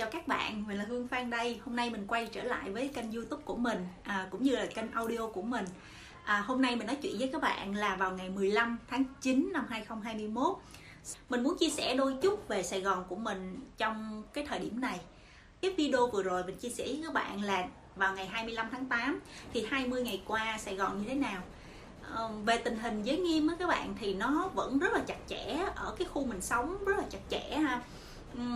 chào các bạn, mình là Hương Phan đây. Hôm nay mình quay trở lại với kênh YouTube của mình à, cũng như là kênh audio của mình. À, hôm nay mình nói chuyện với các bạn là vào ngày 15 tháng 9 năm 2021. Mình muốn chia sẻ đôi chút về Sài Gòn của mình trong cái thời điểm này. Cái video vừa rồi mình chia sẻ với các bạn là vào ngày 25 tháng 8 thì 20 ngày qua Sài Gòn như thế nào? À, về tình hình giới nghiêm á các bạn thì nó vẫn rất là chặt chẽ ở cái khu mình sống rất là chặt chẽ ha.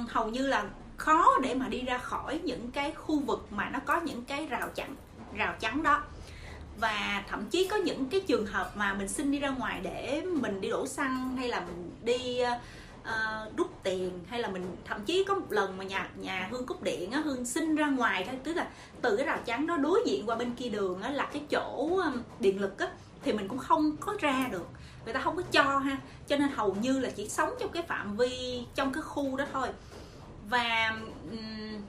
Hầu như là khó để mà đi ra khỏi những cái khu vực mà nó có những cái rào chắn rào chắn đó. Và thậm chí có những cái trường hợp mà mình xin đi ra ngoài để mình đi đổ xăng hay là mình đi ờ, uh, rút tiền hay là mình thậm chí có một lần mà nhà nhà hương cúp điện á hương xin ra ngoài thôi tức là từ cái rào chắn đó đối diện qua bên kia đường á là cái chỗ ờ, điện lực á thì mình cũng không có ra được. Người ta không có cho ha cho nên hầu như là chỉ sống trong cái phạm vi trong cái khu đó thôi và um,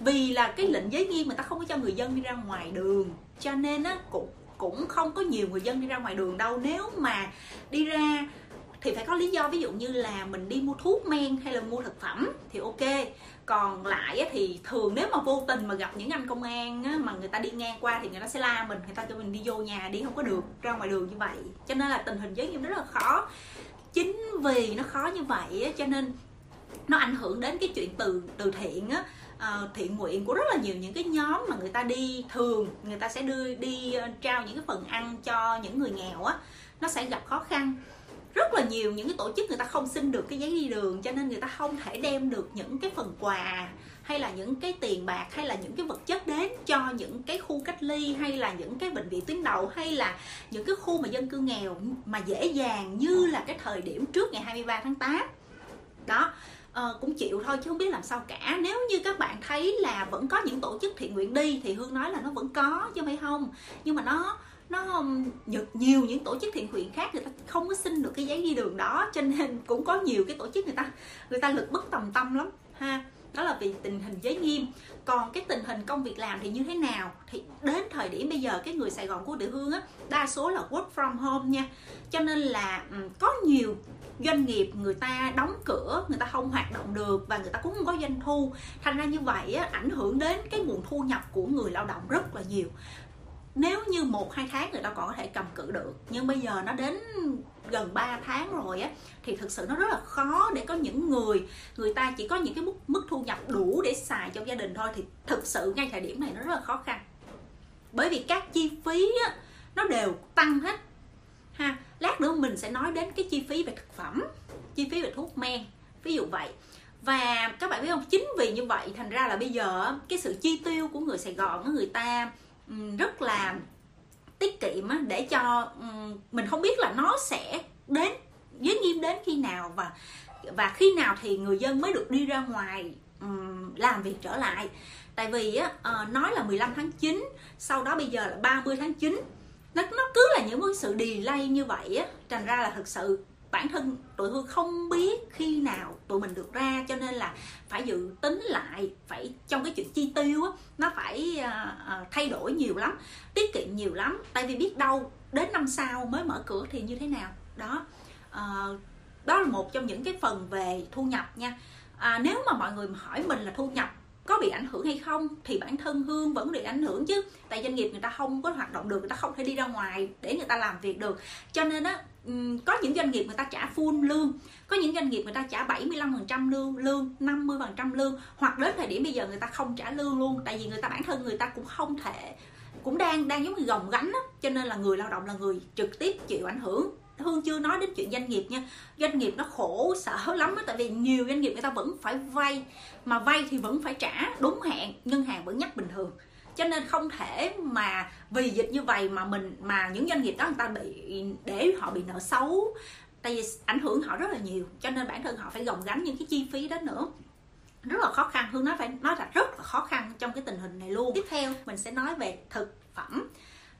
vì là cái lệnh giới nghiêm người ta không có cho người dân đi ra ngoài đường cho nên á cũng cũng không có nhiều người dân đi ra ngoài đường đâu. Nếu mà đi ra thì phải có lý do ví dụ như là mình đi mua thuốc men hay là mua thực phẩm thì ok. Còn lại á, thì thường nếu mà vô tình mà gặp những anh công an á, mà người ta đi ngang qua thì người ta sẽ la mình người ta cho mình đi vô nhà đi không có được ra ngoài đường như vậy. Cho nên là tình hình giới nghiêm rất là khó. Chính vì nó khó như vậy á, cho nên nó ảnh hưởng đến cái chuyện từ từ thiện á. Uh, thiện nguyện của rất là nhiều những cái nhóm mà người ta đi thường người ta sẽ đưa đi uh, trao những cái phần ăn cho những người nghèo á nó sẽ gặp khó khăn. Rất là nhiều những cái tổ chức người ta không xin được cái giấy đi đường cho nên người ta không thể đem được những cái phần quà hay là những cái tiền bạc hay là những cái vật chất đến cho những cái khu cách ly hay là những cái bệnh viện tuyến đầu hay là những cái khu mà dân cư nghèo mà dễ dàng như là cái thời điểm trước ngày 23 tháng 8 đó uh, cũng chịu thôi chứ không biết làm sao cả. Nếu như các bạn thấy là vẫn có những tổ chức thiện nguyện đi thì hương nói là nó vẫn có chứ phải không? Nhưng mà nó nó nhiều những tổ chức thiện nguyện khác người ta không có xin được cái giấy đi đường đó cho nên cũng có nhiều cái tổ chức người ta người ta lực bất tòng tâm lắm ha. Đó là vì tình hình giới nghiêm. Còn cái tình hình công việc làm thì như thế nào? Thì đến thời điểm bây giờ cái người sài gòn của địa hương á đa số là work from home nha. Cho nên là có nhiều doanh nghiệp người ta đóng cửa người ta không hoạt động được và người ta cũng không có doanh thu. Thành ra như vậy á, ảnh hưởng đến cái nguồn thu nhập của người lao động rất là nhiều. Nếu như một hai tháng người ta còn có thể cầm cự được nhưng bây giờ nó đến gần 3 tháng rồi á thì thực sự nó rất là khó để có những người người ta chỉ có những cái mức mức thu nhập đủ để xài trong gia đình thôi thì thực sự ngay thời điểm này nó rất là khó khăn. Bởi vì các chi phí á, nó đều tăng hết ha lát nữa mình sẽ nói đến cái chi phí về thực phẩm chi phí về thuốc men ví dụ vậy. Và các bạn biết không chính vì như vậy thành ra là bây giờ cái sự chi tiêu của người sài gòn người ta rất là tiết kiệm để cho mình không biết là nó sẽ đến giới nghiêm đến khi nào và và khi nào thì người dân mới được đi ra ngoài làm việc trở lại. Tại vì á, ờ, nói là 15 tháng 9 sau đó bây giờ là 30 tháng 9 nó nó cứ là những cái sự delay như vậy á. Thành ra là thực sự bản thân tụi hương không biết khi nào tụi mình được ra cho nên là phải dự tính lại phải trong cái chuyện chi tiêu á nó phải uh, uh, thay đổi nhiều lắm tiết kiệm nhiều lắm. Tại vì biết đâu đến năm sau mới mở cửa thì như thế nào. Đó. Uh, đó là một trong những cái phần về thu nhập nha. À, nếu mà mọi người hỏi mình là thu nhập có bị ảnh hưởng hay không thì bản thân hương vẫn bị ảnh hưởng chứ. Tại doanh nghiệp người ta không có hoạt động được, người ta không thể đi ra ngoài để người ta làm việc được. Cho nên á có những doanh nghiệp người ta trả full lương, có những doanh nghiệp người ta trả 75% lương lương 50% lương, hoặc đến thời điểm bây giờ người ta không trả lương luôn. Tại vì người ta, bản thân người ta cũng không thể, cũng đang đang giống như gồng gánh á. Cho nên là người lao động là người trực tiếp chịu ảnh hưởng. Hương chưa nói đến chuyện doanh nghiệp nha. Doanh nghiệp nó khổ sở lắm đó, Tại vì nhiều doanh nghiệp người ta vẫn phải vay. Mà vay thì vẫn phải trả đúng hạn Ngân hàng vẫn nhắc bình thường. Cho nên không thể mà vì dịch như vậy mà mình mà những doanh nghiệp đó người ta bị để họ bị nợ xấu tại vì ảnh hưởng họ rất là nhiều. Cho nên bản thân họ phải gồng gánh những cái chi phí đó nữa. Rất là khó khăn hương nói phải nói là rất là khó khăn trong cái tình hình này luôn. Tiếp theo mình sẽ nói về thực phẩm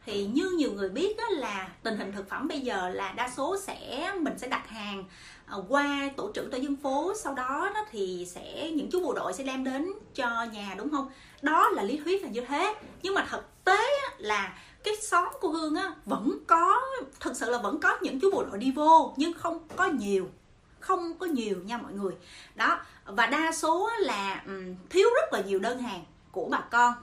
thì như nhiều người biết đó là tình hình thực phẩm bây giờ là đa số sẽ, mình sẽ đặt hàng à, qua tổ trưởng tổ dân phố. Sau đó đó thì sẽ, những chú bộ đội sẽ đem đến cho nhà, đúng không? Đó là lý thuyết là như thế. Nhưng mà thực tế là cái xóm của hương á, vẫn có, thực sự là vẫn có những chú bộ đội đi vô, nhưng không có nhiều. Không có nhiều nha mọi người. Đó, và đa số là thiếu rất là nhiều đơn hàng của bà con.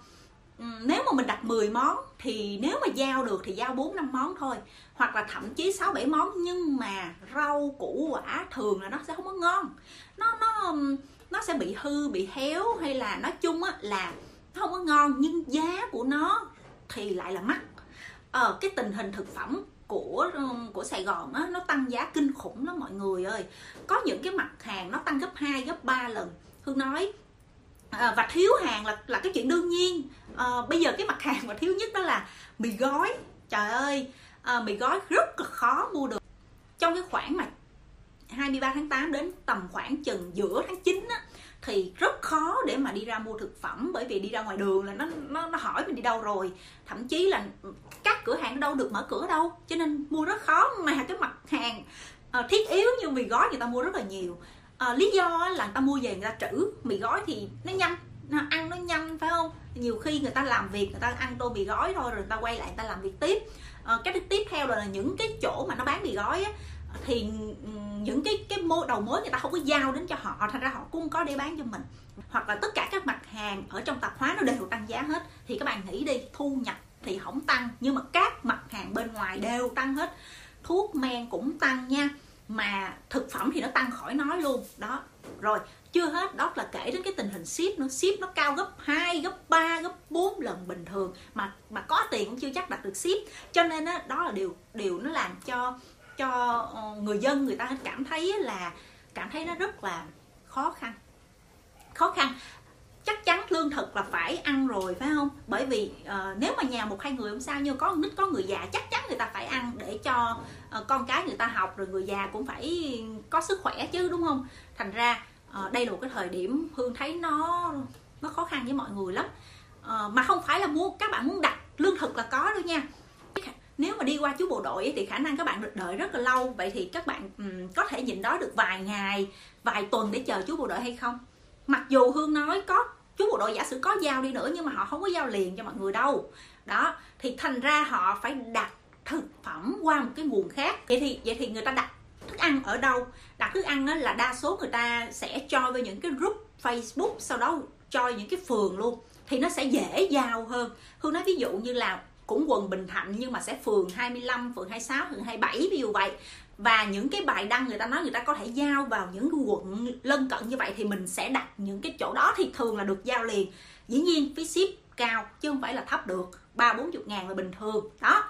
Ừ, nếu mà mình đặt 10 món thì nếu mà giao được thì giao 4 năm món thôi. Hoặc là thậm chí 6 7 món, nhưng mà rau, củ, quả thường là nó sẽ không có ngon. Nó nó nó sẽ bị hư, bị héo hay là nói chung á là nó không có ngon, nhưng giá của nó thì lại là mắc. Ờ cái tình hình thực phẩm của của Sài Gòn á, nó tăng giá kinh khủng lắm mọi người ơi. Có những cái mặt hàng nó tăng gấp 2 gấp 3 lần. Hương nói à, và thiếu hàng là là cái chuyện đương nhiên. À, bây giờ cái mặt hàng mà thiếu nhất đó là mì gói. Trời ơi à, mì gói rất là khó mua được. Trong cái khoảng mà 23 tháng 8 đến tầm khoảng chừng giữa tháng 9 á, thì rất khó để mà đi ra mua thực phẩm bởi vì đi ra ngoài đường là nó nó nó hỏi mình đi đâu rồi. Thậm chí là các cửa hàng đâu được mở cửa đâu cho nên mua rất khó. Mà cái mặt hàng uh, thiết yếu như mì gói người ta mua rất là nhiều à, lý do là người ta mua về người ta trữ mì gói thì nó nhanh nó ăn nó nhanh phải không? Nhiều khi người ta làm việc người ta ăn tô mì gói thôi rồi người ta quay lại người ta làm việc tiếp. À, cái tiếp theo là những cái chỗ mà nó bán mì gói á, thì những cái cái mô đầu mối người ta không có giao đến cho họ thành ra họ cũng có để bán cho mình. Hoặc là tất cả các mặt hàng ở trong tạp hóa nó đều tăng giá hết. Thì các bạn nghĩ đi thu nhập thì không tăng nhưng mà các mặt hàng bên ngoài đều tăng hết. Thuốc men cũng tăng nha mà thực phẩm thì nó tăng khỏi nói luôn. Đó rồi chưa hết. Đó là kể đến cái tình hình ship nó ship nó cao gấp 2, gấp 3, gấp 4 lần bình thường mà mà có tiền cũng chưa chắc đặt được ship. Cho nên đó, đó là điều điều nó làm cho cho ờ, người dân người ta cảm thấy là cảm thấy nó rất là khó khăn. Khó khăn. Chắc chắn lương thực là phải ăn rồi phải không? Bởi vì uh, nếu mà nhà một hai người không sao nhưng có nít có người già chắc chắn người ta phải ăn để cho Ờ, con cái người ta học rồi người già cũng phải có sức khỏe chứ đúng không? Thành ra ờ, đây là một cái thời điểm hương thấy nó nó khó khăn với mọi người lắm. Ờ, mà không phải là mua các bạn muốn đặt lương thực là có đâu nha. Nếu mà đi qua chú bộ đội thì khả năng các bạn được đợi rất là lâu. Vậy thì các bạn um, có thể nhịn đó được vài ngày vài tuần để chờ chú bộ đội hay không? Mặc dù hương nói có chú bộ đội giả sử có giao đi nữa nhưng mà họ không có giao liền cho mọi người đâu. Đó thì thành ra họ phải đặt thực phẩm qua một cái nguồn khác. Vậy thì vậy thì người ta đặt thức ăn ở đâu? Đặt thức ăn là đa số người ta sẽ cho vào những cái group facebook sau đó cho những cái phường luôn. Thì nó sẽ dễ giao hơn. Hương nói ví dụ như là cũng quận Bình Thạnh nhưng mà sẽ phường 25, phường 26, phường 27 ví dụ vậy. Và những cái bài đăng người ta nói người ta có thể giao vào những quận lân cận như vậy thì mình sẽ đặt những cái chỗ đó thì thường là được giao liền. Dĩ nhiên phí ship cao chứ không phải là thấp được ba bốn chục ngàn là bình thường. Đó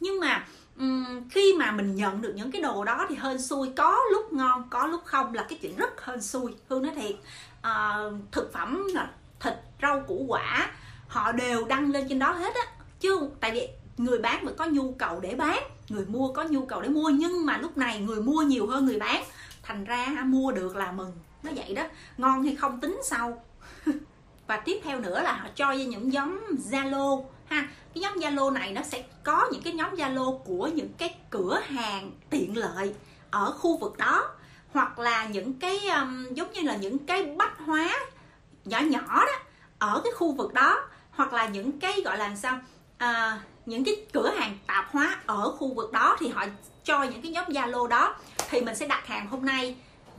nhưng mà um, khi mà mình nhận được những cái đồ đó thì hên xui có lúc ngon có lúc không là cái chuyện rất hên xui hương nói thiệt. Uh, thực phẩm là thịt rau củ quả họ đều đăng lên trên đó hết á. Chứ tại vì người bán vẫn có nhu cầu để bán người mua có nhu cầu để mua nhưng mà lúc này người mua nhiều hơn người bán. Thành ra mua được là mừng. Nó vậy đó ngon hay không tính sau. Và tiếp theo nữa là họ cho ra những nhóm zalo ha. Cái nhóm zalo này nó sẽ có những cái nhóm zalo của những cái cửa hàng tiện lợi ở khu vực đó hoặc là những cái um, giống như là những cái bách hóa nhỏ nhỏ đó ở cái khu vực đó hoặc là những cái gọi là sao à, những cái cửa hàng tạp hóa ở khu vực đó thì họ cho những cái nhóm zalo đó. Thì mình sẽ đặt hàng hôm nay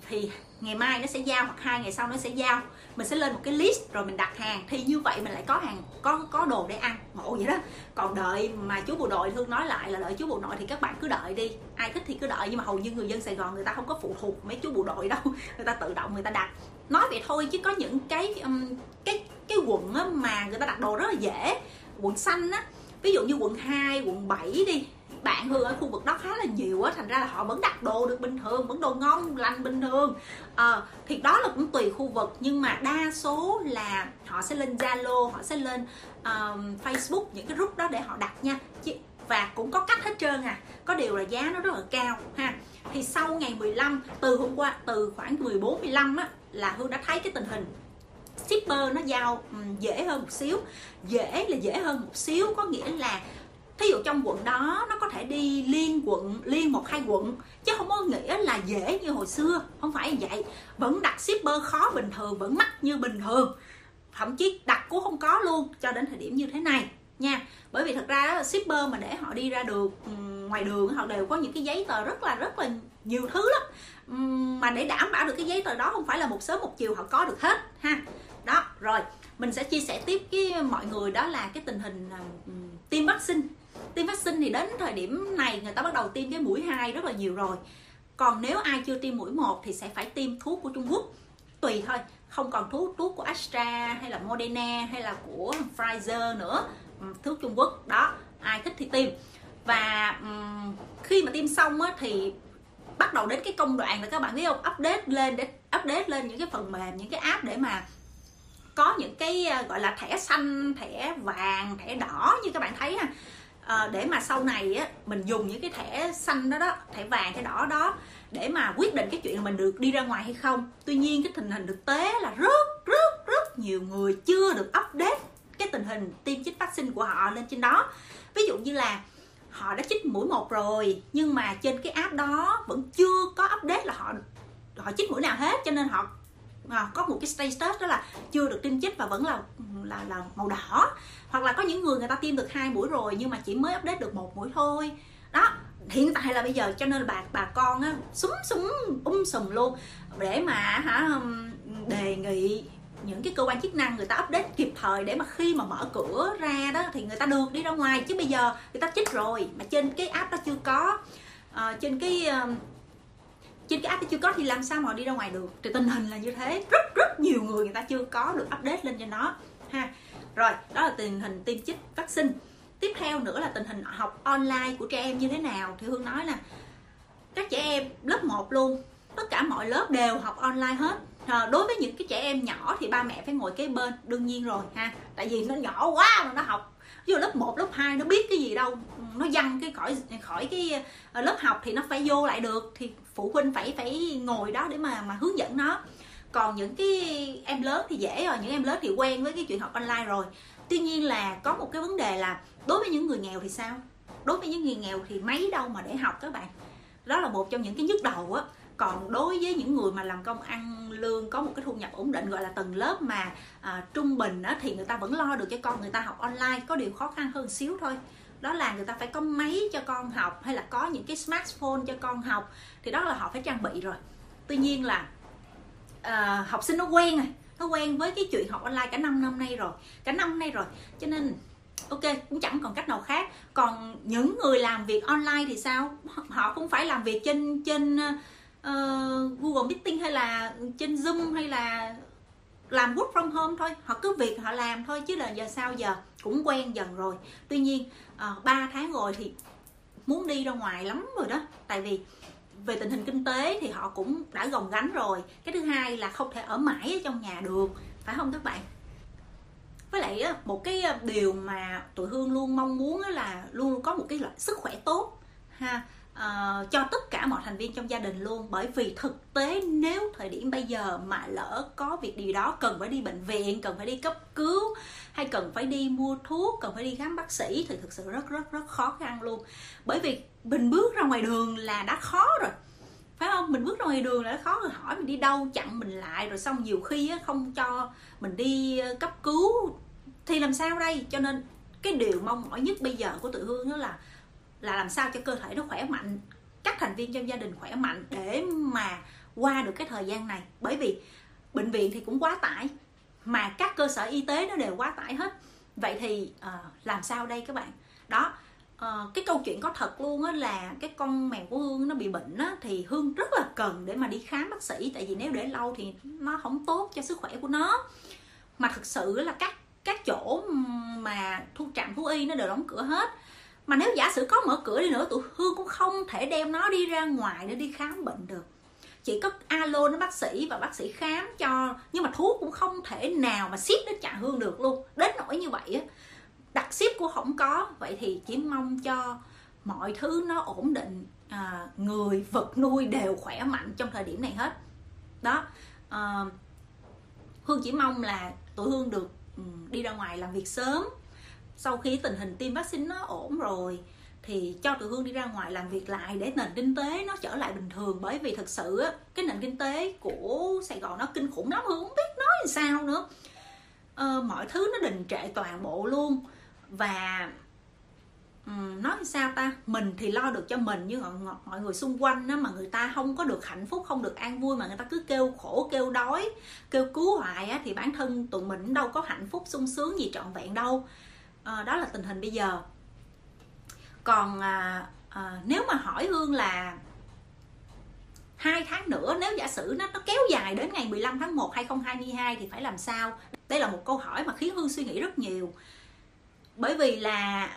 thì ngày mai nó sẽ giao hoặc hai ngày sau nó sẽ giao mình sẽ lên một cái list rồi mình đặt hàng. Thì như vậy mình lại có hàng có có đồ để ăn. Ngộ vậy đó còn đợi mà chú bộ đội thương nói lại là đợi chú bộ đội thì các bạn cứ đợi đi. Ai thích thì cứ đợi nhưng mà hầu như người dân sài gòn người ta không có phụ thuộc mấy chú bộ đội đâu. Người ta tự động người ta đặt. Nói vậy thôi chứ có những cái um, cái cái quận mà người ta đặt đồ rất là dễ. Quận xanh á ví dụ như quận 2, quận 7 đi bạn hương ở khu vực đó khá là nhiều á thành ra là họ vẫn đặt đồ được bình thường vẫn đồ ngon lành bình thường. À, thì đó là cũng tùy khu vực nhưng mà đa số là họ sẽ lên zalo họ sẽ lên um, facebook những cái group đó để họ đặt nha. Và cũng có cách hết trơn à có điều là giá nó rất là cao ha. Thì sau ngày 15 từ hôm qua từ khoảng 14 15 á là Hương đã thấy cái tình hình. Shipper nó giao dễ hơn một xíu dễ là dễ hơn một xíu có nghĩa là thí dụ trong quận đó, nó có thể đi liên quận, liên một, hai quận, chứ không có nghĩa là dễ như hồi xưa. Không phải vậy. Vẫn đặt shipper khó bình thường, vẫn mắc như bình thường. Thậm chí đặt cũng không có luôn, cho đến thời điểm như thế này, nha. Bởi vì thật ra shipper mà để họ đi ra được ừ, ngoài đường, họ đều có những cái giấy tờ rất là rất là nhiều thứ lắm. Ừ, mà để đảm bảo được cái giấy tờ đó không phải là một sớm một chiều họ có được hết, ha. Đó, rồi, mình sẽ chia sẻ tiếp với mọi người đó là cái tình hình à, ừ, tiêm vaccine tiêm vaccine thì đến thời điểm này người ta bắt đầu tiêm cái mũi 2 rất là nhiều rồi. Còn nếu ai chưa tiêm mũi 1 thì sẽ phải tiêm thuốc của Trung Quốc. Tùy thôi không còn thuốc thuốc của Astra hay là Moderna hay là của Pfizer nữa. Ừ, thuốc Trung Quốc đó ai thích thì tiêm. Và um, khi mà tiêm xong á, thì bắt đầu đến cái công đoạn là các bạn biết không? Update lên để update lên những cái phần mềm những cái app để mà có những cái ờ, gọi là thẻ xanh thẻ vàng thẻ đỏ như các bạn thấy ha à, để mà sau này á mình dùng những cái thẻ xanh đó đó thẻ vàng thẻ đỏ đó để mà quyết định cái chuyện là mình được đi ra ngoài hay không. Tuy nhiên cái tình hình thực tế là rất rất rất nhiều người chưa được update cái tình hình tiêm chích vaccine của họ lên trên đó. Ví dụ như là họ đã chích mũi một rồi nhưng mà trên cái app đó vẫn chưa có update là họ họ chích mũi nào hết cho nên họ à, có một cái status đó là chưa được tiêm chích và vẫn là là là màu đỏ. Hoặc là có những người người ta tiêm được hai mũi rồi nhưng mà chỉ mới update được một mũi thôi. Đó hiện tại là bây giờ cho nên là bà bà con á súng súng um sùm luôn. Để mà hả um, đề nghị những cái cơ quan chức năng người ta update kịp thời để mà khi mà mở cửa ra đó thì người ta được đi ra ngoài. Chứ bây giờ người ta chích rồi mà trên cái app đó chưa có. Uh, trên cái uh, trên cái app đó chưa có thì làm sao mà đi ra ngoài được? Thì tình hình là như thế. Rất rất nhiều người người ta chưa có được update lên cho nó ha. Rồi đó là tình hình tiêm chích vaccine. Tiếp theo nữa là tình hình học online của trẻ em như thế nào? Thì hương nói là các trẻ em lớp 1 luôn. Tất cả mọi lớp đều học online hết. À, đối với những cái trẻ em nhỏ thì ba mẹ phải ngồi kế bên. Đương nhiên rồi ha. Tại vì nó nhỏ quá mà nó học ví dụ lớp 1, lớp 2 nó biết cái gì đâu nó văng cái khỏi khỏi cái ờ, lớp học thì nó phải vô lại được thì phụ huynh phải phải ngồi đó để mà mà hướng dẫn nó. Còn những cái em lớn thì dễ rồi những em lớn thì quen với cái chuyện học online rồi. Tuy nhiên là có một cái vấn đề là đối với những người nghèo thì sao? Đối với những người nghèo thì mấy đâu mà để học các bạn. Đó là một trong những cái nhức đầu á còn đối với những người mà làm công ăn lương có một cái thu nhập ổn định gọi là tầng lớp mà à, trung bình á, thì người ta vẫn lo được cho con người ta học online có điều khó khăn hơn xíu thôi. Đó là người ta phải có máy cho con học hay là có những cái smartphone cho con học thì đó là họ phải trang bị rồi. Tuy nhiên là à, học sinh nó quen rồi nó quen với cái chuyện học online cả năm năm nay rồi cả năm nay rồi. Cho nên ok cũng chẳng còn cách nào khác. Còn những người làm việc online thì sao? Họ cũng phải làm việc trên trên uh, Google Meeting hay là trên Zoom hay là làm work from home thôi. Họ cứ việc họ làm thôi chứ là giờ sao giờ cũng quen dần rồi. Tuy nhiên ờ, uh, 3 tháng rồi thì muốn đi ra ngoài lắm rồi đó. Tại vì về tình hình kinh tế thì họ cũng đã gồng gánh rồi. Cái thứ hai là không thể ở mãi ở trong nhà được phải không các bạn? Với lại một cái ờ, điều mà tụi hương luôn mong muốn là luôn có một cái loại sức khỏe tốt ha uh, cho tất cả mọi thành viên trong gia đình luôn. Bởi vì thực tế nếu thời điểm bây giờ mà lỡ có việc gì đó cần phải đi bệnh viện cần phải đi cấp cứu hay cần phải đi mua thuốc cần phải đi khám bác sĩ thì thực sự rất rất rất khó khăn luôn. Bởi vì mình bước ra ngoài đường là đã khó rồi. Phải không? Mình bước ra ngoài đường là khó rồi. Hỏi mình đi đâu chặn mình lại. Rồi xong nhiều khi không cho mình đi ờ, cấp cứu. Thì làm sao đây? Cho nên cái điều mong mỏi nhất bây giờ của tự hương đó là là làm sao cho cơ thể nó khỏe mạnh các thành viên trong gia đình khỏe mạnh để mà qua được cái thời gian này. Bởi vì bệnh viện thì cũng quá tải mà các cơ sở y tế nó đều quá tải hết. Vậy thì uh, làm sao đây các bạn? Đó uh, cái câu chuyện có thật luôn á là cái con mèo của hương nó bị bệnh á thì hương rất là cần để mà đi khám bác sĩ tại vì nếu để lâu thì nó không tốt cho sức khỏe của nó. Mà thực sự là các các chỗ mà thu trạm thú y nó đều đóng cửa hết mà nếu giả sử có mở cửa đi nữa tụi hương cũng không thể đem nó đi ra ngoài để đi khám bệnh được. Chỉ có alo đến bác sĩ và bác sĩ khám cho nhưng mà thuốc cũng không thể nào mà ship đến trà hương được luôn. Đến nỗi như vậy á đặt ship của không có. Vậy thì chỉ mong cho mọi thứ nó ổn định à, người vật nuôi đều khỏe mạnh trong thời điểm này hết. Đó à, hương chỉ mong là tụi hương được ừ, đi ra ngoài làm việc sớm sau khi tình hình tiêm vaccine nó ổn rồi thì cho tụi hương đi ra ngoài làm việc lại để nền kinh tế nó trở lại bình thường. Bởi vì thật sự á cái nền kinh tế của sài gòn nó kinh khủng lắm hương không biết nói làm sao nữa. Ờ, mọi thứ nó đình trệ toàn bộ luôn. Và nói sao ta? Mình thì lo được cho mình nhưng mọi, mọi người xung quanh đó mà người ta không có được hạnh phúc không được an vui mà người ta cứ kêu khổ kêu đói kêu cứu hoài á, thì bản thân tụi mình đâu có hạnh phúc sung sướng gì trọn vẹn đâu à, đó là tình hình bây giờ. Còn à, à, nếu mà hỏi hương là hai tháng nữa nếu giả sử nó nó kéo dài đến ngày 15 tháng 1 2022 thì phải làm sao? Đây là một câu hỏi mà khiến hương suy nghĩ rất nhiều. Bởi vì là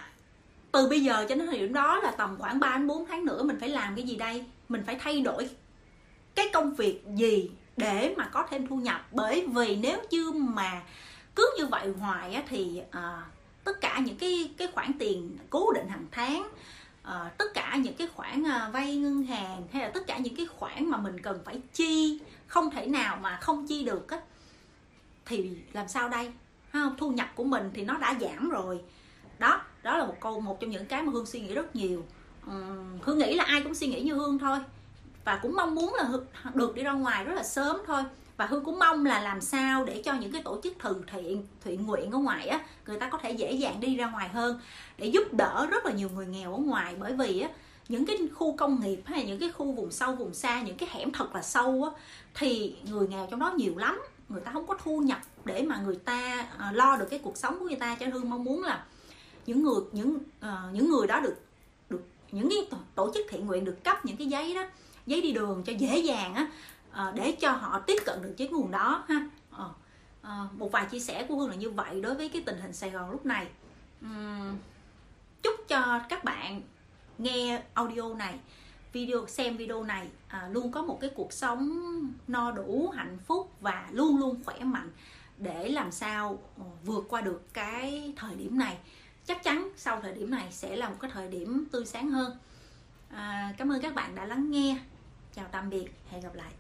từ bây giờ cho đến thời điểm đó là tầm khoảng 3 đến 4 tháng nữa mình phải làm cái gì đây? Mình phải thay đổi cái công việc gì để mà có thêm thu nhập? Bởi vì nếu như mà cứ như vậy hoài á, thì à, tất cả những cái cái khoản tiền cố định hàng tháng uh, tất cả những cái khoản uh, vay ngân hàng hay là tất cả những cái khoản mà mình cần phải chi không thể nào mà không chi được á thì làm sao đây? Không? Thu nhập của mình thì nó đã giảm rồi. Đó đó là một câu một trong những cái mà hương suy nghĩ rất nhiều. Uhm, hương nghĩ là ai cũng suy nghĩ như hương thôi và cũng mong muốn là được đi ra ngoài rất là sớm thôi và hương cũng mong là làm sao để cho những cái tổ chức từ thiện thiện nguyện ở ngoài á người ta có thể dễ dàng đi ra ngoài hơn để giúp đỡ rất là nhiều người nghèo ở ngoài. Bởi vì á những cái khu công nghiệp hay những cái khu vùng sâu vùng xa những cái hẻm thật là sâu á thì người nghèo trong đó nhiều lắm. Người ta không có thu nhập để mà người ta à, lo được cái cuộc sống của người ta. Cho hương mong muốn là những người những uh, những người đó được được những cái tổ chức thiện nguyện được cấp những cái giấy đó giấy đi đường cho dễ dàng á Ờ, để cho họ tiếp cận được cái nguồn đó ha. Ờ, ờ, một vài chia sẻ của hương là như vậy đối với cái tình hình sài gòn lúc này. Chúc cho các bạn nghe audio này video xem video này à, luôn có một cái cuộc sống no đủ hạnh phúc và luôn luôn khỏe mạnh để làm sao vượt qua được cái thời điểm này. Chắc chắn sau thời điểm này sẽ là một cái thời điểm tươi sáng hơn. À, cảm ơn các bạn đã lắng nghe. Chào tạm biệt. Hẹn gặp lại.